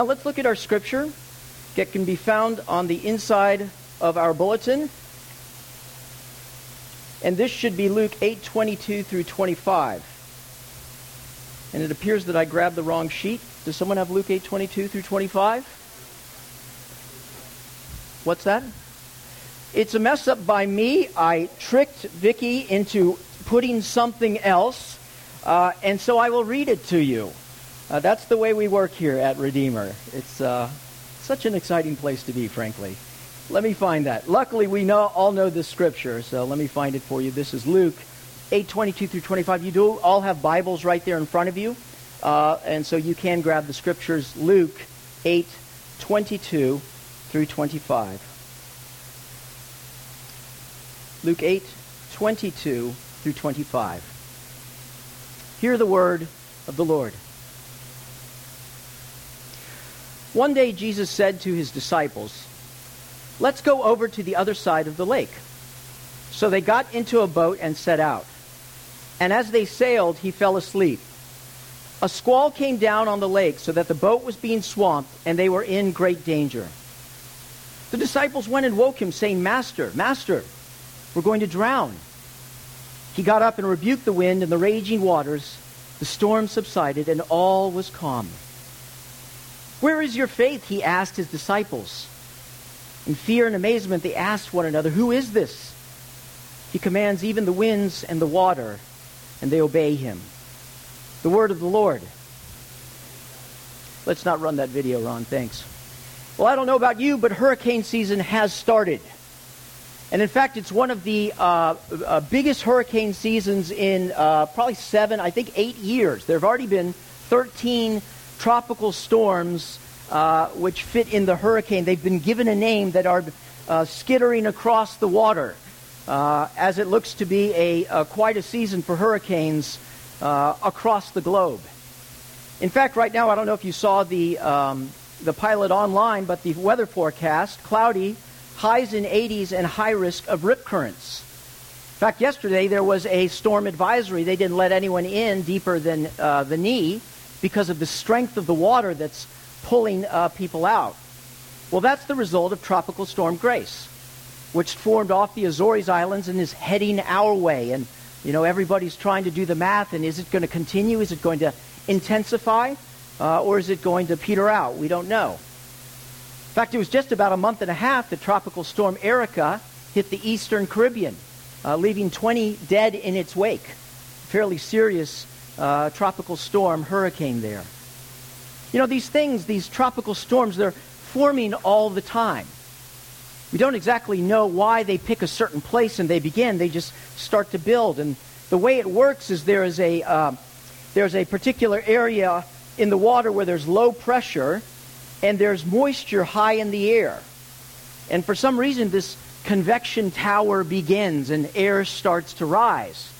Now let's look at our scripture. that can be found on the inside of our bulletin. And this should be Luke 8:22 through 25. And it appears that I grabbed the wrong sheet. Does someone have Luke 8:22 through 25? What's that? It's a mess up by me. I tricked Vicky into putting something else, uh, and so I will read it to you. Uh, that's the way we work here at Redeemer. It's uh, such an exciting place to be, frankly. Let me find that. Luckily, we know, all know this scripture, so let me find it for you. This is Luke 8, 22 through 25. You do all have Bibles right there in front of you, uh, and so you can grab the scriptures. Luke 8, 22 through 25. Luke 8, 22 through 25. Hear the word of the Lord. One day Jesus said to his disciples, Let's go over to the other side of the lake. So they got into a boat and set out. And as they sailed, he fell asleep. A squall came down on the lake so that the boat was being swamped and they were in great danger. The disciples went and woke him, saying, Master, Master, we're going to drown. He got up and rebuked the wind and the raging waters. The storm subsided and all was calm. Where is your faith? He asked his disciples. In fear and amazement, they asked one another, Who is this? He commands even the winds and the water, and they obey him. The word of the Lord. Let's not run that video, Ron. Thanks. Well, I don't know about you, but hurricane season has started. And in fact, it's one of the uh, uh, biggest hurricane seasons in uh, probably seven, I think eight years. There have already been 13 tropical storms uh, which fit in the hurricane. They've been given a name that are uh, skittering across the water, uh, as it looks to be a, a, quite a season for hurricanes uh, across the globe. In fact, right now, I don't know if you saw the um, the pilot online, but the weather forecast cloudy, highs in 80s, and high risk of rip currents. In fact, yesterday there was a storm advisory. They didn't let anyone in deeper than uh, the knee because of the strength of the water that's pulling uh, people out. Well, that's the result of Tropical Storm Grace, which formed off the Azores Islands and is heading our way. And, you know, everybody's trying to do the math, and is it going to continue? Is it going to intensify? Uh, or is it going to peter out? We don't know. In fact, it was just about a month and a half that Tropical Storm Erika hit the eastern Caribbean, uh, leaving 20 dead in its wake. Fairly serious uh, tropical storm hurricane there. You know, these things, these tropical storms, they're forming all the time. We don't exactly know why they pick a certain place and they begin. They just start to build. And the way it works is there is a, uh, there's a particular area in the water where there's low pressure and there's moisture high in the air. And for some reason, this convection tower begins and air starts to rise.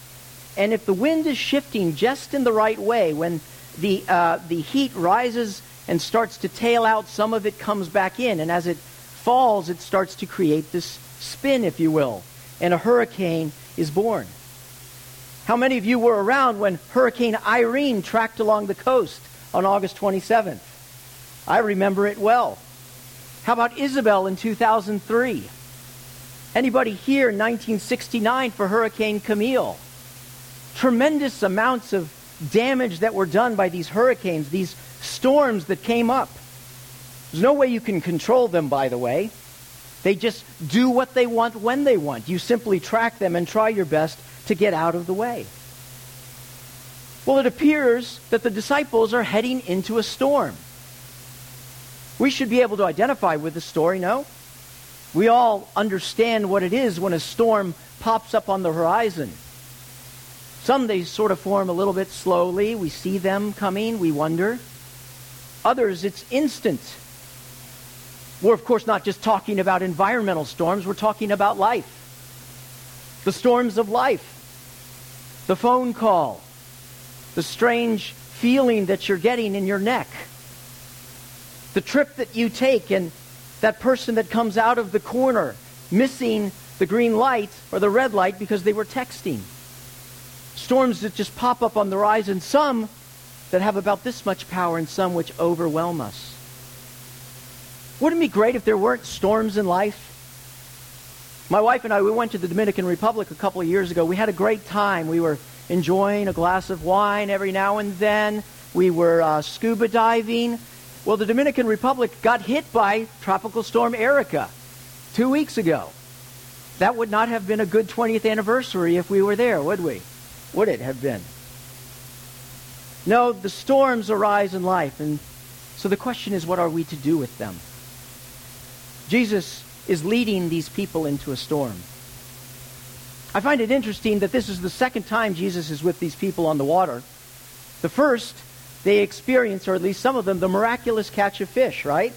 And if the wind is shifting just in the right way, when the, uh, the heat rises and starts to tail out, some of it comes back in. And as it falls, it starts to create this spin, if you will. And a hurricane is born. How many of you were around when Hurricane Irene tracked along the coast on August 27th? I remember it well. How about Isabel in 2003? Anybody here in 1969 for Hurricane Camille? Tremendous amounts of damage that were done by these hurricanes, these storms that came up. There's no way you can control them, by the way. They just do what they want when they want. You simply track them and try your best to get out of the way. Well, it appears that the disciples are heading into a storm. We should be able to identify with the story, no? We all understand what it is when a storm pops up on the horizon. Some they sort of form a little bit slowly. We see them coming, we wonder. Others, it's instant. We're, of course, not just talking about environmental storms, we're talking about life. The storms of life. The phone call. The strange feeling that you're getting in your neck. The trip that you take and that person that comes out of the corner missing the green light or the red light because they were texting storms that just pop up on the horizon, some that have about this much power, and some which overwhelm us. Wouldn't it be great if there weren't storms in life? My wife and I, we went to the Dominican Republic a couple of years ago. We had a great time. We were enjoying a glass of wine every now and then. We were uh, scuba diving. Well, the Dominican Republic got hit by Tropical Storm Erika two weeks ago. That would not have been a good 20th anniversary if we were there, would we? Would it have been? No, the storms arise in life, and so the question is, what are we to do with them? Jesus is leading these people into a storm. I find it interesting that this is the second time Jesus is with these people on the water. The first, they experience, or at least some of them, the miraculous catch of fish, right?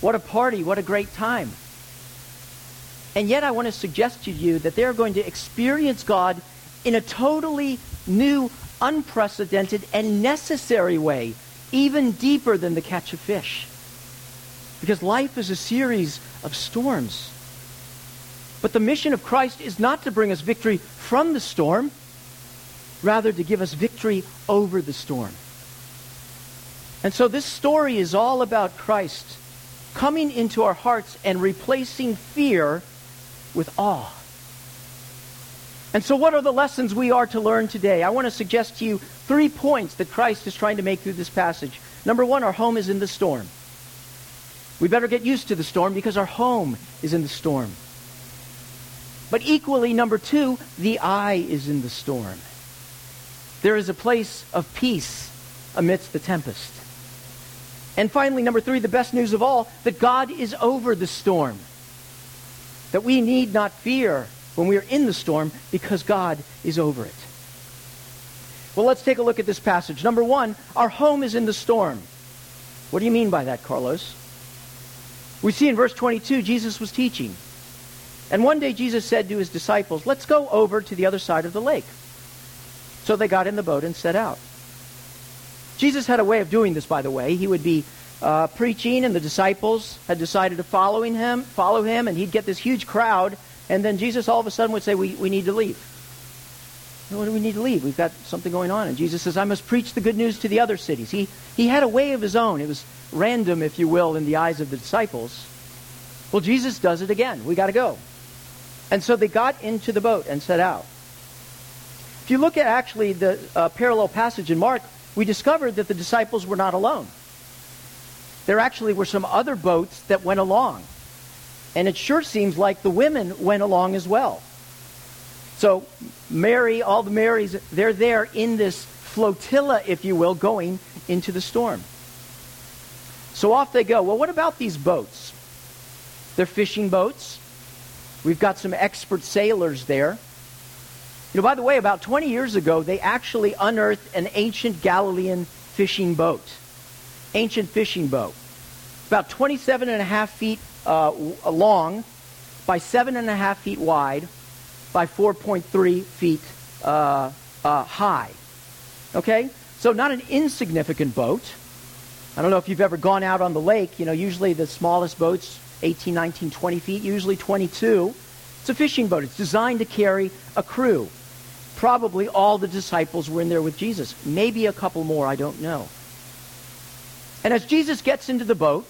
What a party, what a great time. And yet, I want to suggest to you that they're going to experience God in a totally new, unprecedented, and necessary way, even deeper than the catch of fish. Because life is a series of storms. But the mission of Christ is not to bring us victory from the storm, rather to give us victory over the storm. And so this story is all about Christ coming into our hearts and replacing fear with awe. And so, what are the lessons we are to learn today? I want to suggest to you three points that Christ is trying to make through this passage. Number one, our home is in the storm. We better get used to the storm because our home is in the storm. But equally, number two, the eye is in the storm. There is a place of peace amidst the tempest. And finally, number three, the best news of all, that God is over the storm that we need not fear when we are in the storm because God is over it. Well, let's take a look at this passage. Number one, our home is in the storm. What do you mean by that, Carlos? We see in verse 22, Jesus was teaching. And one day Jesus said to his disciples, Let's go over to the other side of the lake. So they got in the boat and set out. Jesus had a way of doing this, by the way. He would be uh, preaching, and the disciples had decided to following him, follow him, and he'd get this huge crowd. And then Jesus all of a sudden would say, "We we need to leave." What do we need to leave? We've got something going on. And Jesus says, "I must preach the good news to the other cities." He he had a way of his own. It was random, if you will, in the eyes of the disciples. Well, Jesus does it again. We got to go. And so they got into the boat and set out. If you look at actually the uh, parallel passage in Mark, we discovered that the disciples were not alone there actually were some other boats that went along. And it sure seems like the women went along as well. So, Mary, all the Marys, they're there in this flotilla, if you will, going into the storm. So off they go. Well, what about these boats? They're fishing boats. We've got some expert sailors there. You know, by the way, about 20 years ago, they actually unearthed an ancient Galilean fishing boat ancient fishing boat. About 27 and a half feet uh, long by 7 and a half feet wide by 4.3 feet uh, uh, high. Okay? So not an insignificant boat. I don't know if you've ever gone out on the lake. You know, usually the smallest boats, 18, 19, 20 feet, usually 22. It's a fishing boat. It's designed to carry a crew. Probably all the disciples were in there with Jesus. Maybe a couple more, I don't know. And as Jesus gets into the boat,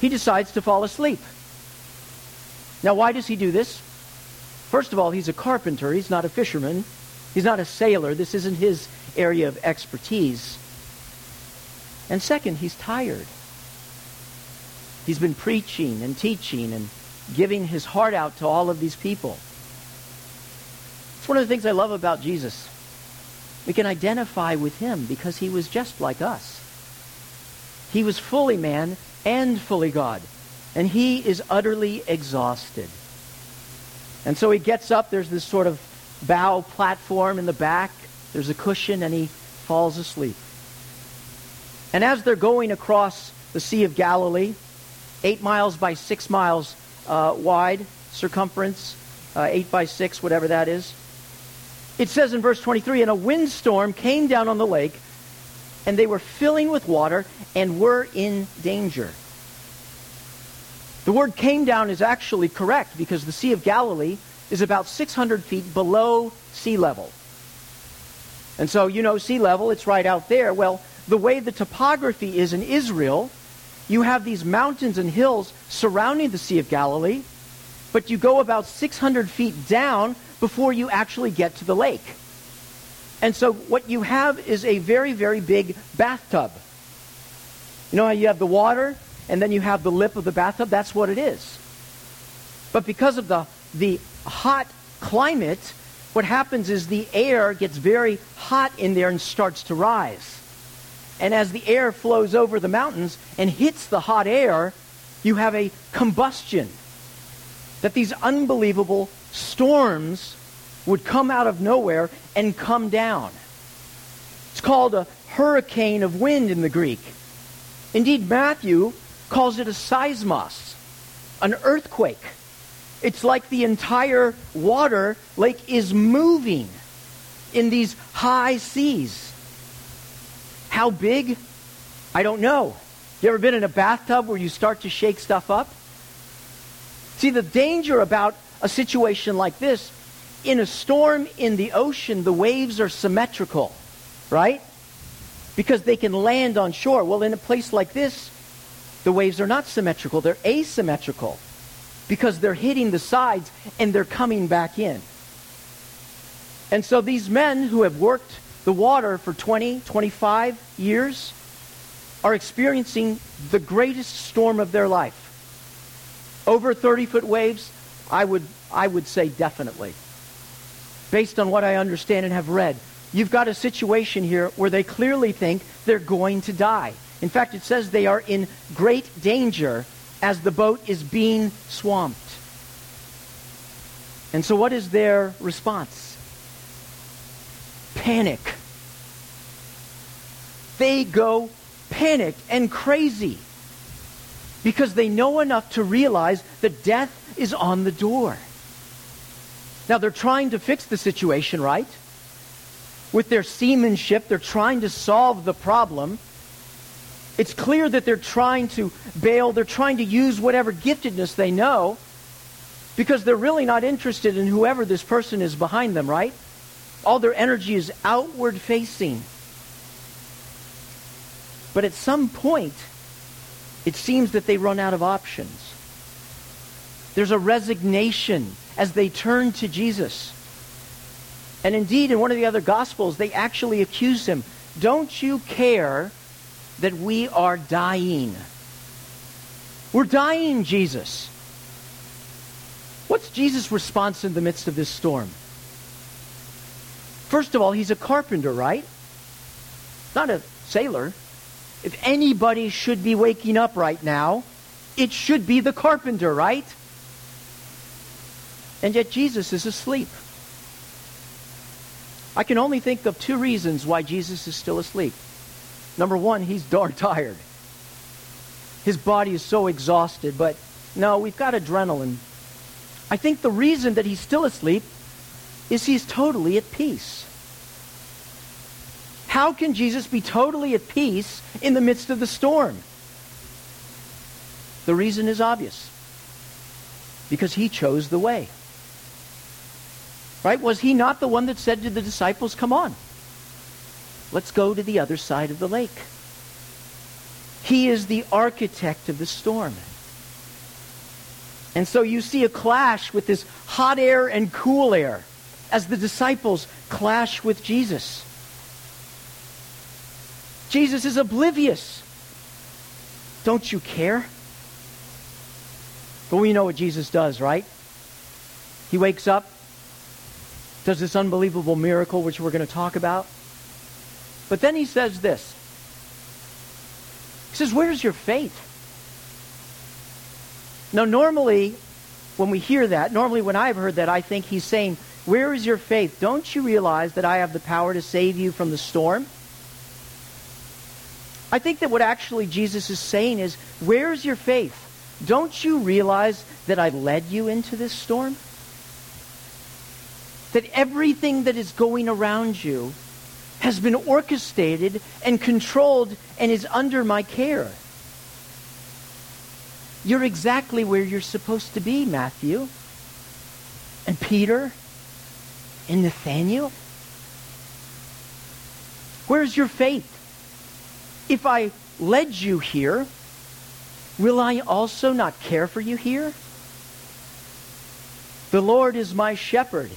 he decides to fall asleep. Now, why does he do this? First of all, he's a carpenter. He's not a fisherman. He's not a sailor. This isn't his area of expertise. And second, he's tired. He's been preaching and teaching and giving his heart out to all of these people. It's one of the things I love about Jesus. We can identify with him because he was just like us. He was fully man and fully God. And he is utterly exhausted. And so he gets up. There's this sort of bow platform in the back. There's a cushion, and he falls asleep. And as they're going across the Sea of Galilee, eight miles by six miles uh, wide circumference, uh, eight by six, whatever that is, it says in verse 23 And a windstorm came down on the lake and they were filling with water and were in danger. The word came down is actually correct because the Sea of Galilee is about 600 feet below sea level. And so, you know, sea level, it's right out there. Well, the way the topography is in Israel, you have these mountains and hills surrounding the Sea of Galilee, but you go about 600 feet down before you actually get to the lake. And so what you have is a very, very big bathtub. You know how you have the water and then you have the lip of the bathtub? That's what it is. But because of the, the hot climate, what happens is the air gets very hot in there and starts to rise. And as the air flows over the mountains and hits the hot air, you have a combustion. That these unbelievable storms would come out of nowhere and come down. It's called a hurricane of wind in the Greek. Indeed, Matthew calls it a seismos, an earthquake. It's like the entire water lake is moving in these high seas. How big? I don't know. You ever been in a bathtub where you start to shake stuff up? See, the danger about a situation like this, in a storm in the ocean, the waves are symmetrical, right? Because they can land on shore. Well, in a place like this, the waves are not symmetrical, they're asymmetrical because they're hitting the sides and they're coming back in. And so these men who have worked the water for 20, 25 years are experiencing the greatest storm of their life. Over 30 foot waves, I would, I would say definitely. Based on what I understand and have read, you've got a situation here where they clearly think they're going to die. In fact, it says they are in great danger as the boat is being swamped. And so, what is their response? Panic. They go panicked and crazy because they know enough to realize that death is on the door. Now, they're trying to fix the situation, right? With their seamanship, they're trying to solve the problem. It's clear that they're trying to bail, they're trying to use whatever giftedness they know because they're really not interested in whoever this person is behind them, right? All their energy is outward facing. But at some point, it seems that they run out of options. There's a resignation as they turn to Jesus. And indeed, in one of the other Gospels, they actually accuse him Don't you care that we are dying. We're dying, Jesus. What's Jesus' response in the midst of this storm? First of all, he's a carpenter, right? Not a sailor. If anybody should be waking up right now, it should be the carpenter, right? And yet Jesus is asleep. I can only think of two reasons why Jesus is still asleep. Number one, he's darn tired. His body is so exhausted, but no, we've got adrenaline. I think the reason that he's still asleep is he's totally at peace. How can Jesus be totally at peace in the midst of the storm? The reason is obvious. Because he chose the way. Right? Was he not the one that said to the disciples, Come on, Let's go to the other side of the lake. He is the architect of the storm. And so you see a clash with this hot air and cool air as the disciples clash with Jesus. Jesus is oblivious. Don't you care? But we know what Jesus does, right? He wakes up, does this unbelievable miracle, which we're going to talk about. But then he says this. He says, Where's your faith? Now, normally, when we hear that, normally when I've heard that, I think he's saying, Where is your faith? Don't you realize that I have the power to save you from the storm? I think that what actually Jesus is saying is, Where's your faith? Don't you realize that I led you into this storm? That everything that is going around you has been orchestrated and controlled and is under my care. You're exactly where you're supposed to be, Matthew. And Peter and Nathaniel. Where's your faith? If I led you here, will I also not care for you here? The Lord is my shepherd.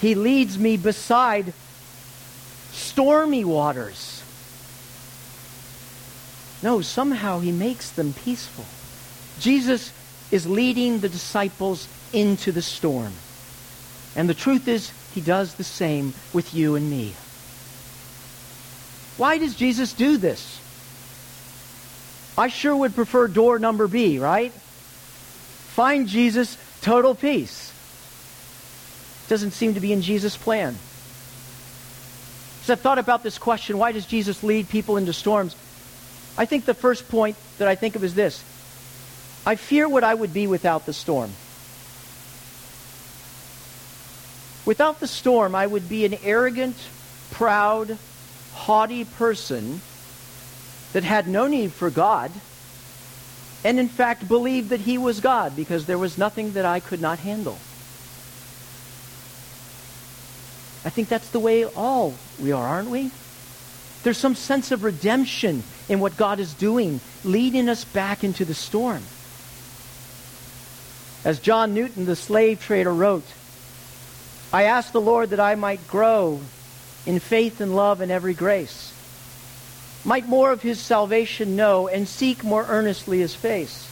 He leads me beside stormy waters. No, somehow he makes them peaceful. Jesus is leading the disciples into the storm. And the truth is, he does the same with you and me. Why does Jesus do this? I sure would prefer door number B, right? Find Jesus, total peace. Doesn't seem to be in Jesus' plan. As I've thought about this question, why does Jesus lead people into storms? I think the first point that I think of is this I fear what I would be without the storm. Without the storm, I would be an arrogant, proud, haughty person that had no need for God and in fact believed that he was God because there was nothing that I could not handle. I think that's the way all we are, aren't we? There's some sense of redemption in what God is doing, leading us back into the storm. As John Newton, the slave trader, wrote, I ask the Lord that I might grow in faith and love and every grace, might more of his salvation know and seek more earnestly his face.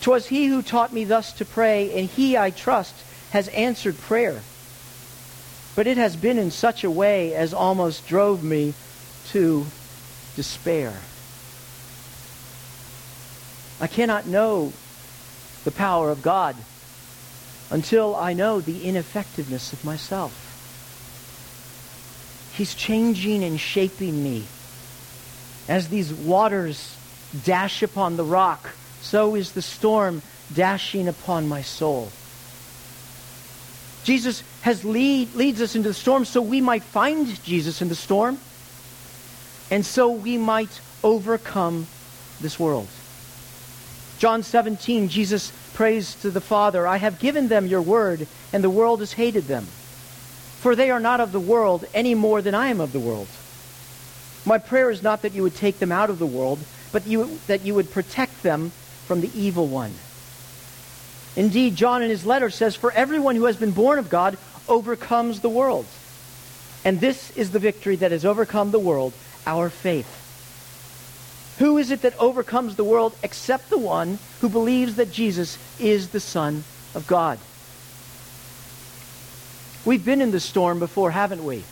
'Twas he who taught me thus to pray, and he, I trust, has answered prayer. But it has been in such a way as almost drove me to despair. I cannot know the power of God until I know the ineffectiveness of myself. He's changing and shaping me. As these waters dash upon the rock, so is the storm dashing upon my soul. Jesus has lead, leads us into the storm so we might find Jesus in the storm and so we might overcome this world. John 17, Jesus prays to the Father, I have given them your word, and the world has hated them. For they are not of the world any more than I am of the world. My prayer is not that you would take them out of the world, but you, that you would protect them from the evil one. Indeed, John in his letter says, For everyone who has been born of God overcomes the world. And this is the victory that has overcome the world, our faith. Who is it that overcomes the world except the one who believes that Jesus is the Son of God? We've been in the storm before, haven't we?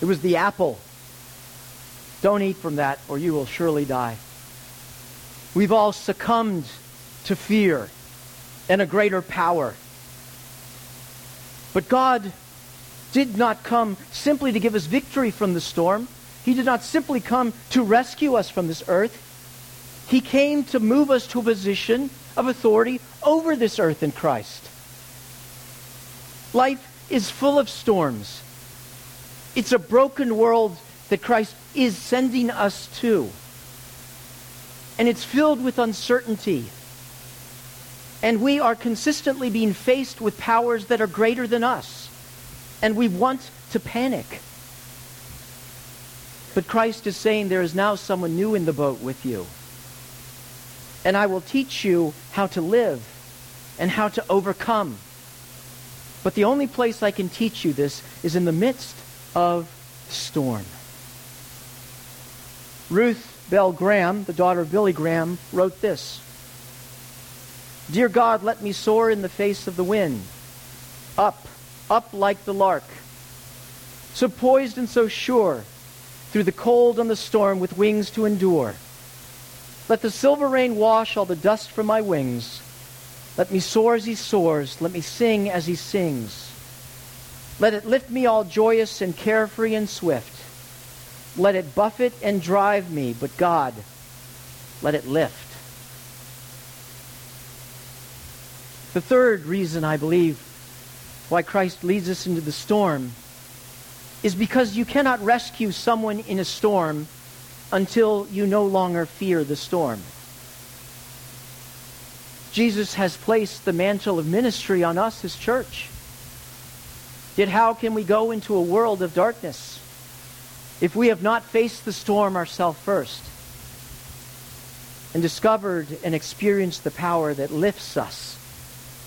It was the apple. Don't eat from that, or you will surely die. We've all succumbed to fear and a greater power. But God did not come simply to give us victory from the storm. He did not simply come to rescue us from this earth. He came to move us to a position of authority over this earth in Christ. Life is full of storms. It's a broken world that Christ is sending us to. And it's filled with uncertainty. And we are consistently being faced with powers that are greater than us. And we want to panic. But Christ is saying there is now someone new in the boat with you. And I will teach you how to live and how to overcome. But the only place I can teach you this is in the midst of storm. Ruth Bell Graham, the daughter of Billy Graham, wrote this Dear God, let me soar in the face of the wind, up, up like the lark, so poised and so sure through the cold and the storm with wings to endure. Let the silver rain wash all the dust from my wings. Let me soar as he soars. Let me sing as he sings. Let it lift me all joyous and carefree and swift. Let it buffet and drive me, but God, let it lift. The third reason I believe why Christ leads us into the storm is because you cannot rescue someone in a storm until you no longer fear the storm. Jesus has placed the mantle of ministry on us, his church. Yet how can we go into a world of darkness if we have not faced the storm ourselves first? and discovered and experienced the power that lifts us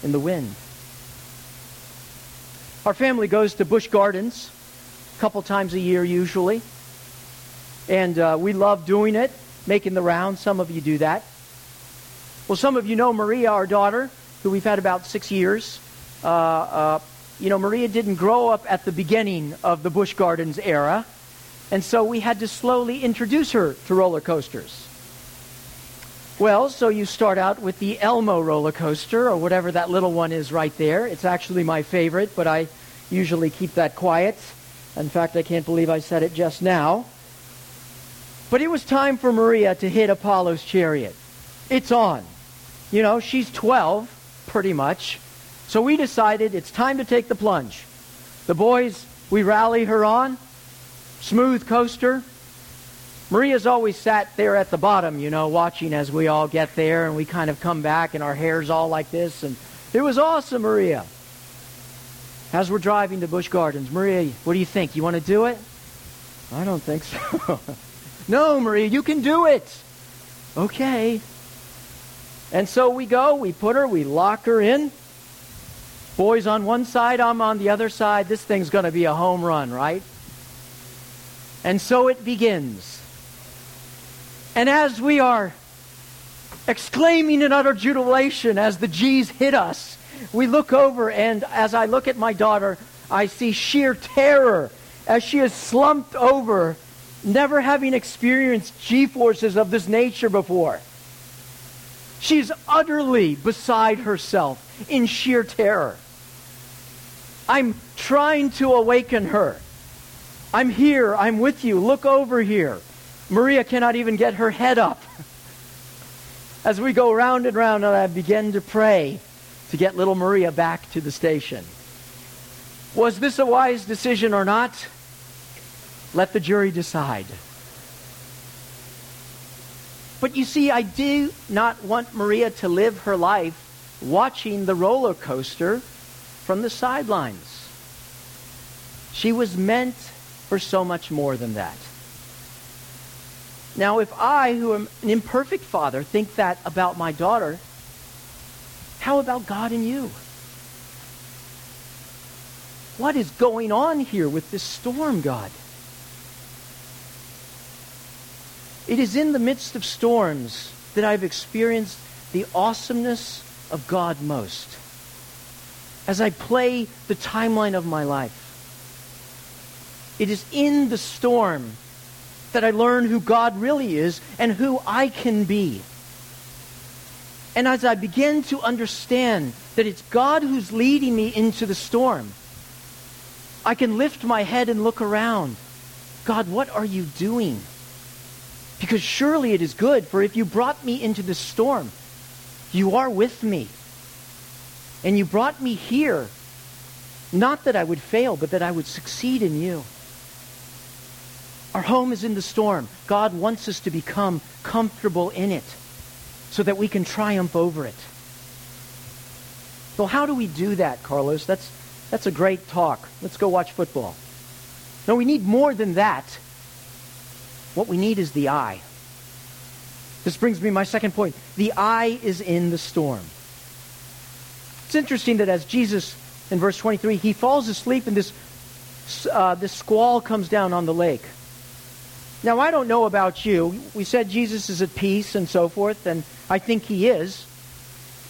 in the wind. Our family goes to Busch Gardens a couple times a year usually. And uh, we love doing it, making the rounds. Some of you do that. Well, some of you know Maria, our daughter, who we've had about six years. Uh, uh, you know, Maria didn't grow up at the beginning of the Busch Gardens era. And so we had to slowly introduce her to roller coasters. Well, so you start out with the Elmo roller coaster, or whatever that little one is right there. It's actually my favorite, but I usually keep that quiet. In fact, I can't believe I said it just now. But it was time for Maria to hit Apollo's chariot. It's on. You know, she's 12, pretty much. So we decided it's time to take the plunge. The boys, we rally her on. Smooth coaster. Maria's always sat there at the bottom, you know, watching as we all get there, and we kind of come back, and our hair's all like this. And it was awesome, Maria. As we're driving to Busch Gardens, Maria, what do you think? You want to do it? I don't think so. no, Maria, you can do it. Okay. And so we go, we put her, we lock her in. Boys on one side, I'm on the other side. This thing's going to be a home run, right? And so it begins. And as we are exclaiming in utter jubilation as the G's hit us, we look over, and as I look at my daughter, I see sheer terror as she is slumped over, never having experienced G forces of this nature before. She's utterly beside herself in sheer terror. I'm trying to awaken her. I'm here. I'm with you. Look over here. Maria cannot even get her head up. As we go round and round, and I begin to pray to get little Maria back to the station. Was this a wise decision or not? Let the jury decide. But you see, I do not want Maria to live her life watching the roller coaster from the sidelines. She was meant for so much more than that. Now, if I, who am an imperfect father, think that about my daughter, how about God and you? What is going on here with this storm, God? It is in the midst of storms that I've experienced the awesomeness of God most. As I play the timeline of my life, it is in the storm that I learn who God really is and who I can be. And as I begin to understand that it's God who's leading me into the storm, I can lift my head and look around. God, what are you doing? Because surely it is good, for if you brought me into the storm, you are with me. And you brought me here, not that I would fail, but that I would succeed in you. Our home is in the storm. God wants us to become comfortable in it so that we can triumph over it. So how do we do that, Carlos? That's, that's a great talk. Let's go watch football. No, we need more than that. What we need is the eye. This brings me my second point. The eye is in the storm. It's interesting that as Jesus, in verse 23, he falls asleep and this, uh, this squall comes down on the lake. Now, I don't know about you. We said Jesus is at peace and so forth, and I think he is.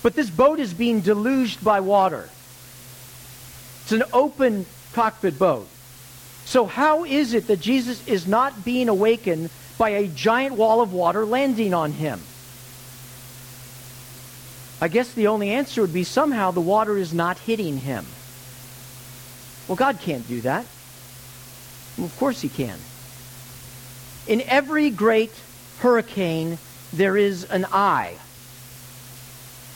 But this boat is being deluged by water. It's an open cockpit boat. So, how is it that Jesus is not being awakened by a giant wall of water landing on him? I guess the only answer would be somehow the water is not hitting him. Well, God can't do that. Well, of course, He can. In every great hurricane, there is an eye.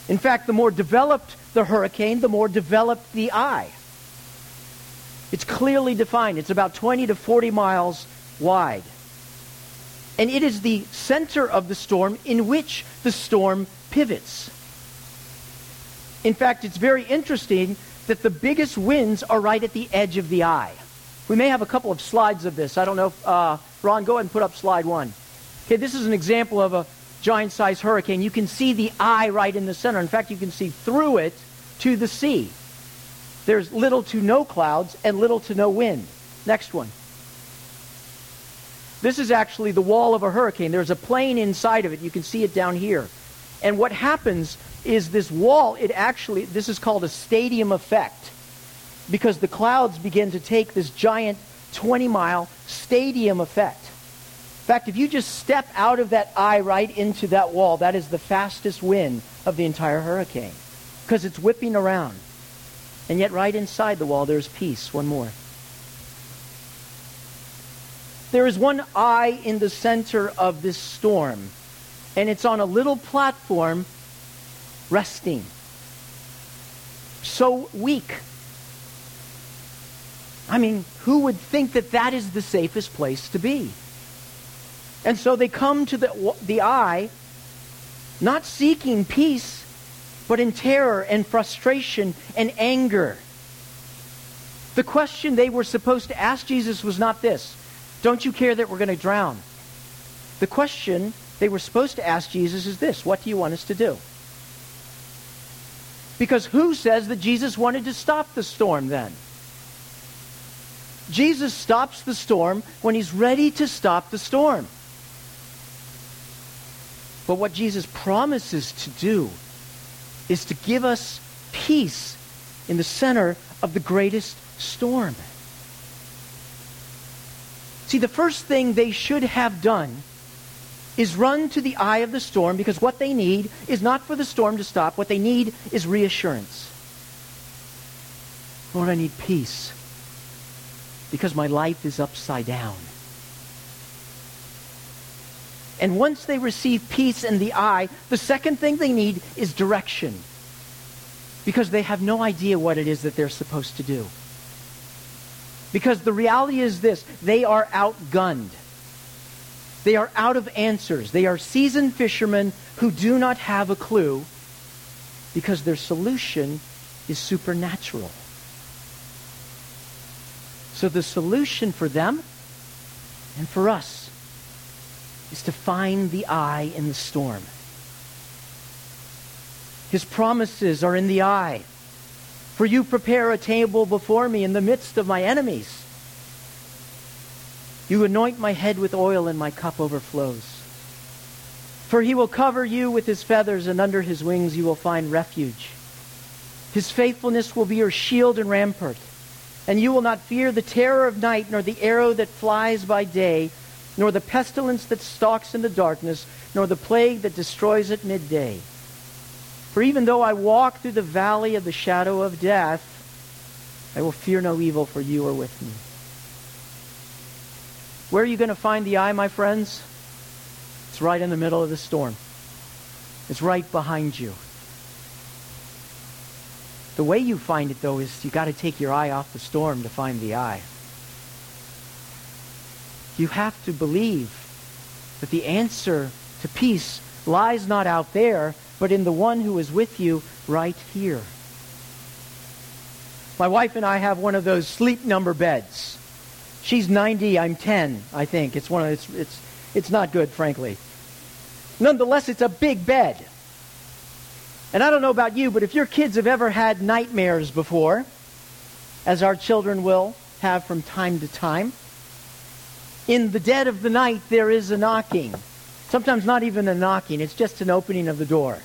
In fact, the more developed the hurricane, the more developed the eye. It's clearly defined. It's about 20 to 40 miles wide. And it is the center of the storm in which the storm pivots. In fact, it's very interesting that the biggest winds are right at the edge of the eye. We may have a couple of slides of this. I don't know if, uh, Ron, go ahead and put up slide one. Okay, this is an example of a giant sized hurricane, you can see the eye right in the center. In fact, you can see through it to the sea. There's little to no clouds and little to no wind. Next one. This is actually the wall of a hurricane. There's a plane inside of it. You can see it down here. And what happens is this wall, it actually, this is called a stadium effect because the clouds begin to take this giant 20 mile stadium effect. In fact, if you just step out of that eye right into that wall, that is the fastest wind of the entire hurricane because it's whipping around. And yet, right inside the wall, there's peace. One more. There is one eye in the center of this storm, and it's on a little platform resting. So weak. I mean, who would think that that is the safest place to be? And so they come to the, the eye, not seeking peace, but in terror and frustration and anger. The question they were supposed to ask Jesus was not this Don't you care that we're going to drown? The question they were supposed to ask Jesus is this What do you want us to do? Because who says that Jesus wanted to stop the storm then? Jesus stops the storm when he's ready to stop the storm. But what Jesus promises to do is to give us peace in the center of the greatest storm. See, the first thing they should have done is run to the eye of the storm because what they need is not for the storm to stop. What they need is reassurance. Lord, I need peace because my life is upside down. And once they receive peace in the eye, the second thing they need is direction because they have no idea what it is that they're supposed to do. Because the reality is this they are outgunned. They are out of answers. They are seasoned fishermen who do not have a clue because their solution is supernatural. So the solution for them and for us is to find the eye in the storm. His promises are in the eye. For you prepare a table before me in the midst of my enemies. You anoint my head with oil, and my cup overflows. For he will cover you with his feathers, and under his wings you will find refuge. His faithfulness will be your shield and rampart. And you will not fear the terror of night, nor the arrow that flies by day, nor the pestilence that stalks in the darkness, nor the plague that destroys at midday. For even though I walk through the valley of the shadow of death, I will fear no evil, for you are with me. Where are you going to find the eye, my friends? It's right in the middle of the storm. It's right behind you. The way you find it, though, is you got to take your eye off the storm to find the eye. You have to believe that the answer to peace lies not out there, but in the one who is with you right here. My wife and I have one of those sleep number beds. She's 90, I'm 10, I think. It's one of it's it's it's not good, frankly. Nonetheless, it's a big bed. And I don't know about you, but if your kids have ever had nightmares before, as our children will have from time to time, in the dead of the night there is a knocking. Sometimes not even a knocking, it's just an opening of the door.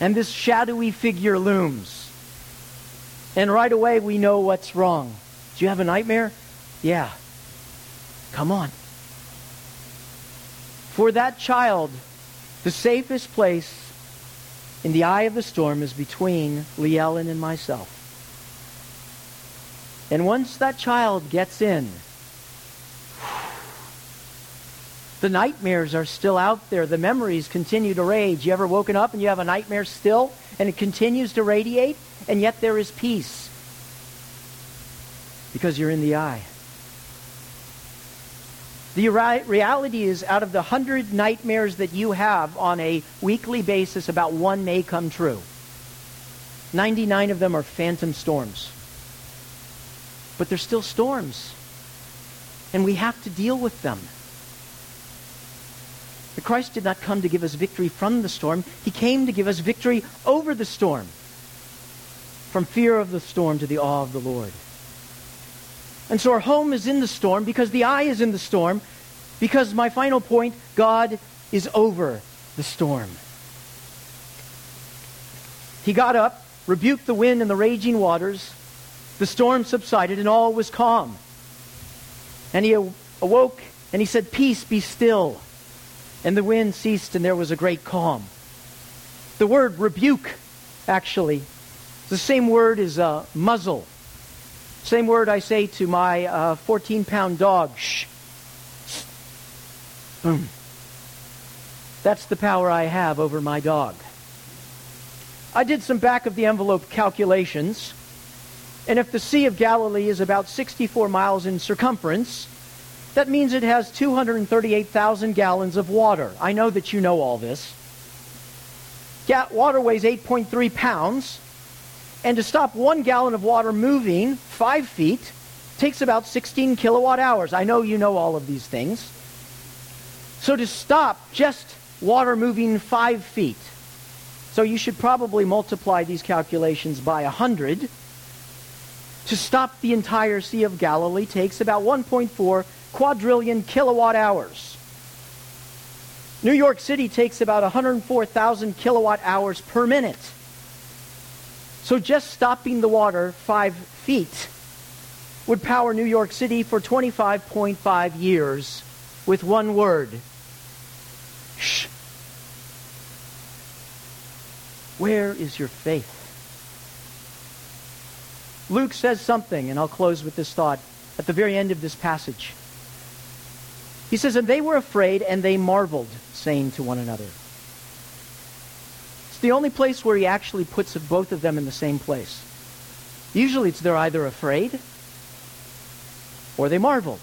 And this shadowy figure looms. And right away we know what's wrong. Do you have a nightmare? Yeah. Come on. For that child, the safest place in the eye of the storm is between Lee Ellen and myself. And once that child gets in, the nightmares are still out there. The memories continue to rage. You ever woken up and you have a nightmare still and it continues to radiate and yet there is peace because you're in the eye. The reality is, out of the hundred nightmares that you have on a weekly basis, about one may come true. 99 of them are phantom storms. But they're still storms. And we have to deal with them. But Christ did not come to give us victory from the storm. He came to give us victory over the storm. From fear of the storm to the awe of the Lord. And so our home is in the storm because the eye is in the storm. Because my final point, God is over the storm. He got up, rebuked the wind and the raging waters. The storm subsided and all was calm. And he awoke and he said, Peace, be still. And the wind ceased and there was a great calm. The word rebuke, actually, the same word as uh, muzzle. Same word I say to my 14 uh, pound dog. Shh. Boom. That's the power I have over my dog. I did some back of the envelope calculations, and if the Sea of Galilee is about 64 miles in circumference, that means it has 238,000 gallons of water. I know that you know all this. Water weighs 8.3 pounds, and to stop one gallon of water moving five feet takes about 16 kilowatt hours. I know you know all of these things. So to stop just water moving five feet, so you should probably multiply these calculations by 100. To stop the entire Sea of Galilee takes about 1.4 quadrillion kilowatt hours. New York City takes about 104,000 kilowatt hours per minute. So just stopping the water five feet would power New York City for 25.5 years with one word. Shh. Where is your faith? Luke says something, and I'll close with this thought at the very end of this passage. He says, And they were afraid, and they marveled, saying to one another. The only place where he actually puts both of them in the same place. Usually it's they're either afraid or they marveled.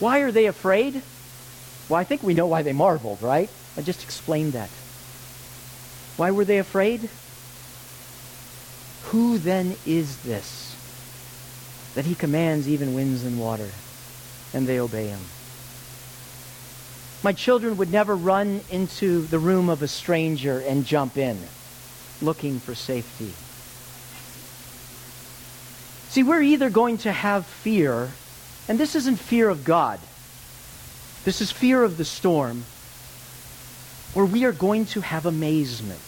Why are they afraid? Well, I think we know why they marveled, right? I just explained that. Why were they afraid? Who then is this that he commands even winds and water? and they obey him. My children would never run into the room of a stranger and jump in looking for safety. See, we're either going to have fear, and this isn't fear of God, this is fear of the storm, or we are going to have amazement.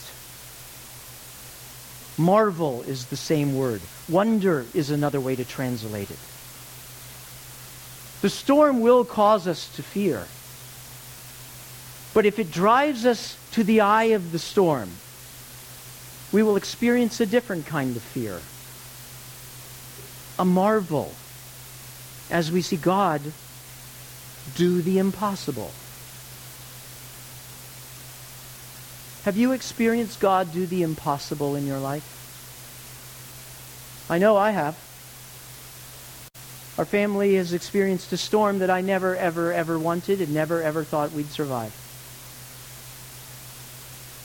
Marvel is the same word. Wonder is another way to translate it. The storm will cause us to fear. But if it drives us to the eye of the storm, we will experience a different kind of fear. A marvel as we see God do the impossible. Have you experienced God do the impossible in your life? I know I have. Our family has experienced a storm that I never, ever, ever wanted and never, ever thought we'd survive.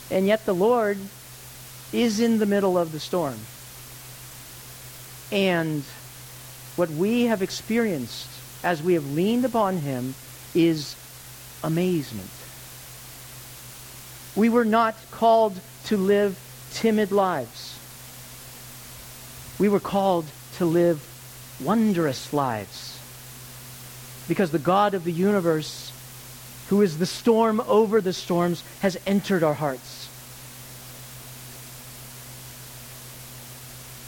And yet the Lord is in the middle of the storm. And what we have experienced as we have leaned upon Him is amazement. We were not called to live timid lives. We were called to live wondrous lives. Because the God of the universe, who is the storm over the storms, has entered our hearts.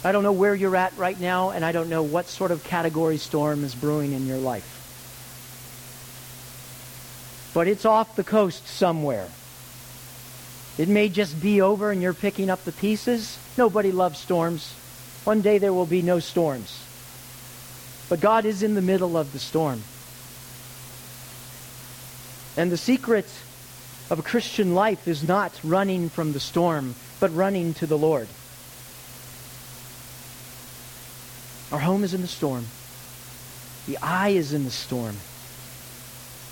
I don't know where you're at right now, and I don't know what sort of category storm is brewing in your life. But it's off the coast somewhere. It may just be over and you're picking up the pieces. Nobody loves storms. One day there will be no storms. But God is in the middle of the storm. And the secret of a Christian life is not running from the storm, but running to the Lord. Our home is in the storm. The eye is in the storm.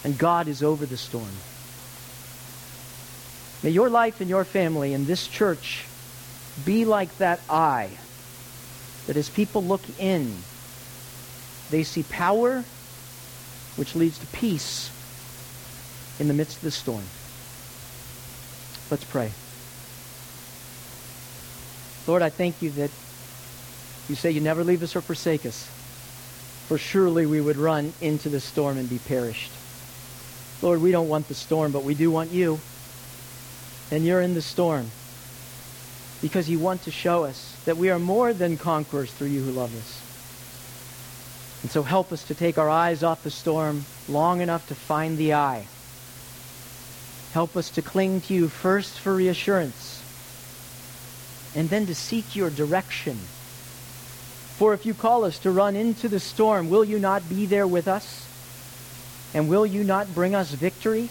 And God is over the storm. May your life and your family and this church be like that eye that as people look in they see power, which leads to peace, in the midst of the storm. Let's pray. Lord, I thank you that you say you never leave us or forsake us, for surely we would run into the storm and be perished. Lord, we don't want the storm, but we do want you. And you're in the storm because you want to show us that we are more than conquerors through you who love us. And so help us to take our eyes off the storm long enough to find the eye. Help us to cling to you first for reassurance and then to seek your direction. For if you call us to run into the storm, will you not be there with us? And will you not bring us victory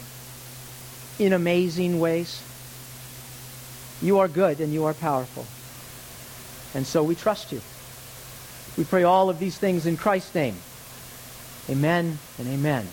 in amazing ways? You are good and you are powerful. And so we trust you. We pray all of these things in Christ's name. Amen and amen.